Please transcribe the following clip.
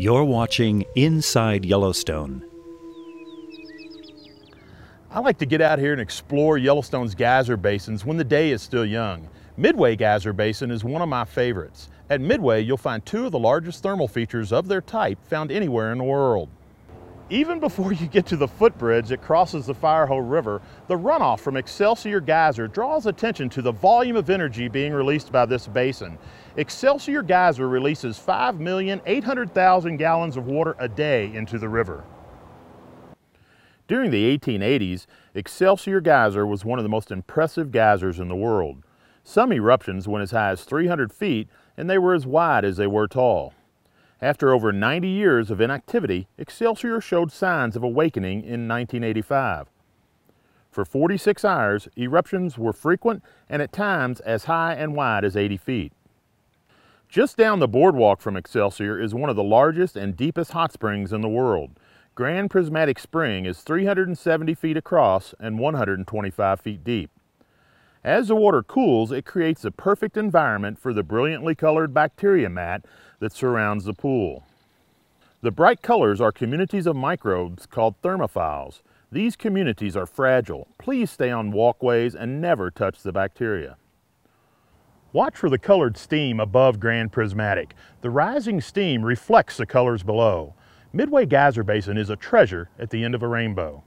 You're watching Inside Yellowstone. I like to get out here and explore Yellowstone's geyser basins when the day is still young. Midway Geyser Basin is one of my favorites. At Midway, you'll find two of the largest thermal features of their type found anywhere in the world. Even before you get to the footbridge that crosses the Firehole River, the runoff from Excelsior Geyser draws attention to the volume of energy being released by this basin. Excelsior Geyser releases 5,800,000 gallons of water a day into the river. During the 1880s, Excelsior Geyser was one of the most impressive geysers in the world. Some eruptions went as high as 300 feet and they were as wide as they were tall. After over 90 years of inactivity, Excelsior showed signs of awakening in 1985. For 46 hours, eruptions were frequent and at times as high and wide as 80 feet. Just down the boardwalk from Excelsior is one of the largest and deepest hot springs in the world. Grand Prismatic Spring is 370 feet across and 125 feet deep. As the water cools, it creates a perfect environment for the brilliantly colored bacteria mat that surrounds the pool. The bright colors are communities of microbes called thermophiles. These communities are fragile. Please stay on walkways and never touch the bacteria. Watch for the colored steam above Grand Prismatic. The rising steam reflects the colors below. Midway Geyser Basin is a treasure at the end of a rainbow.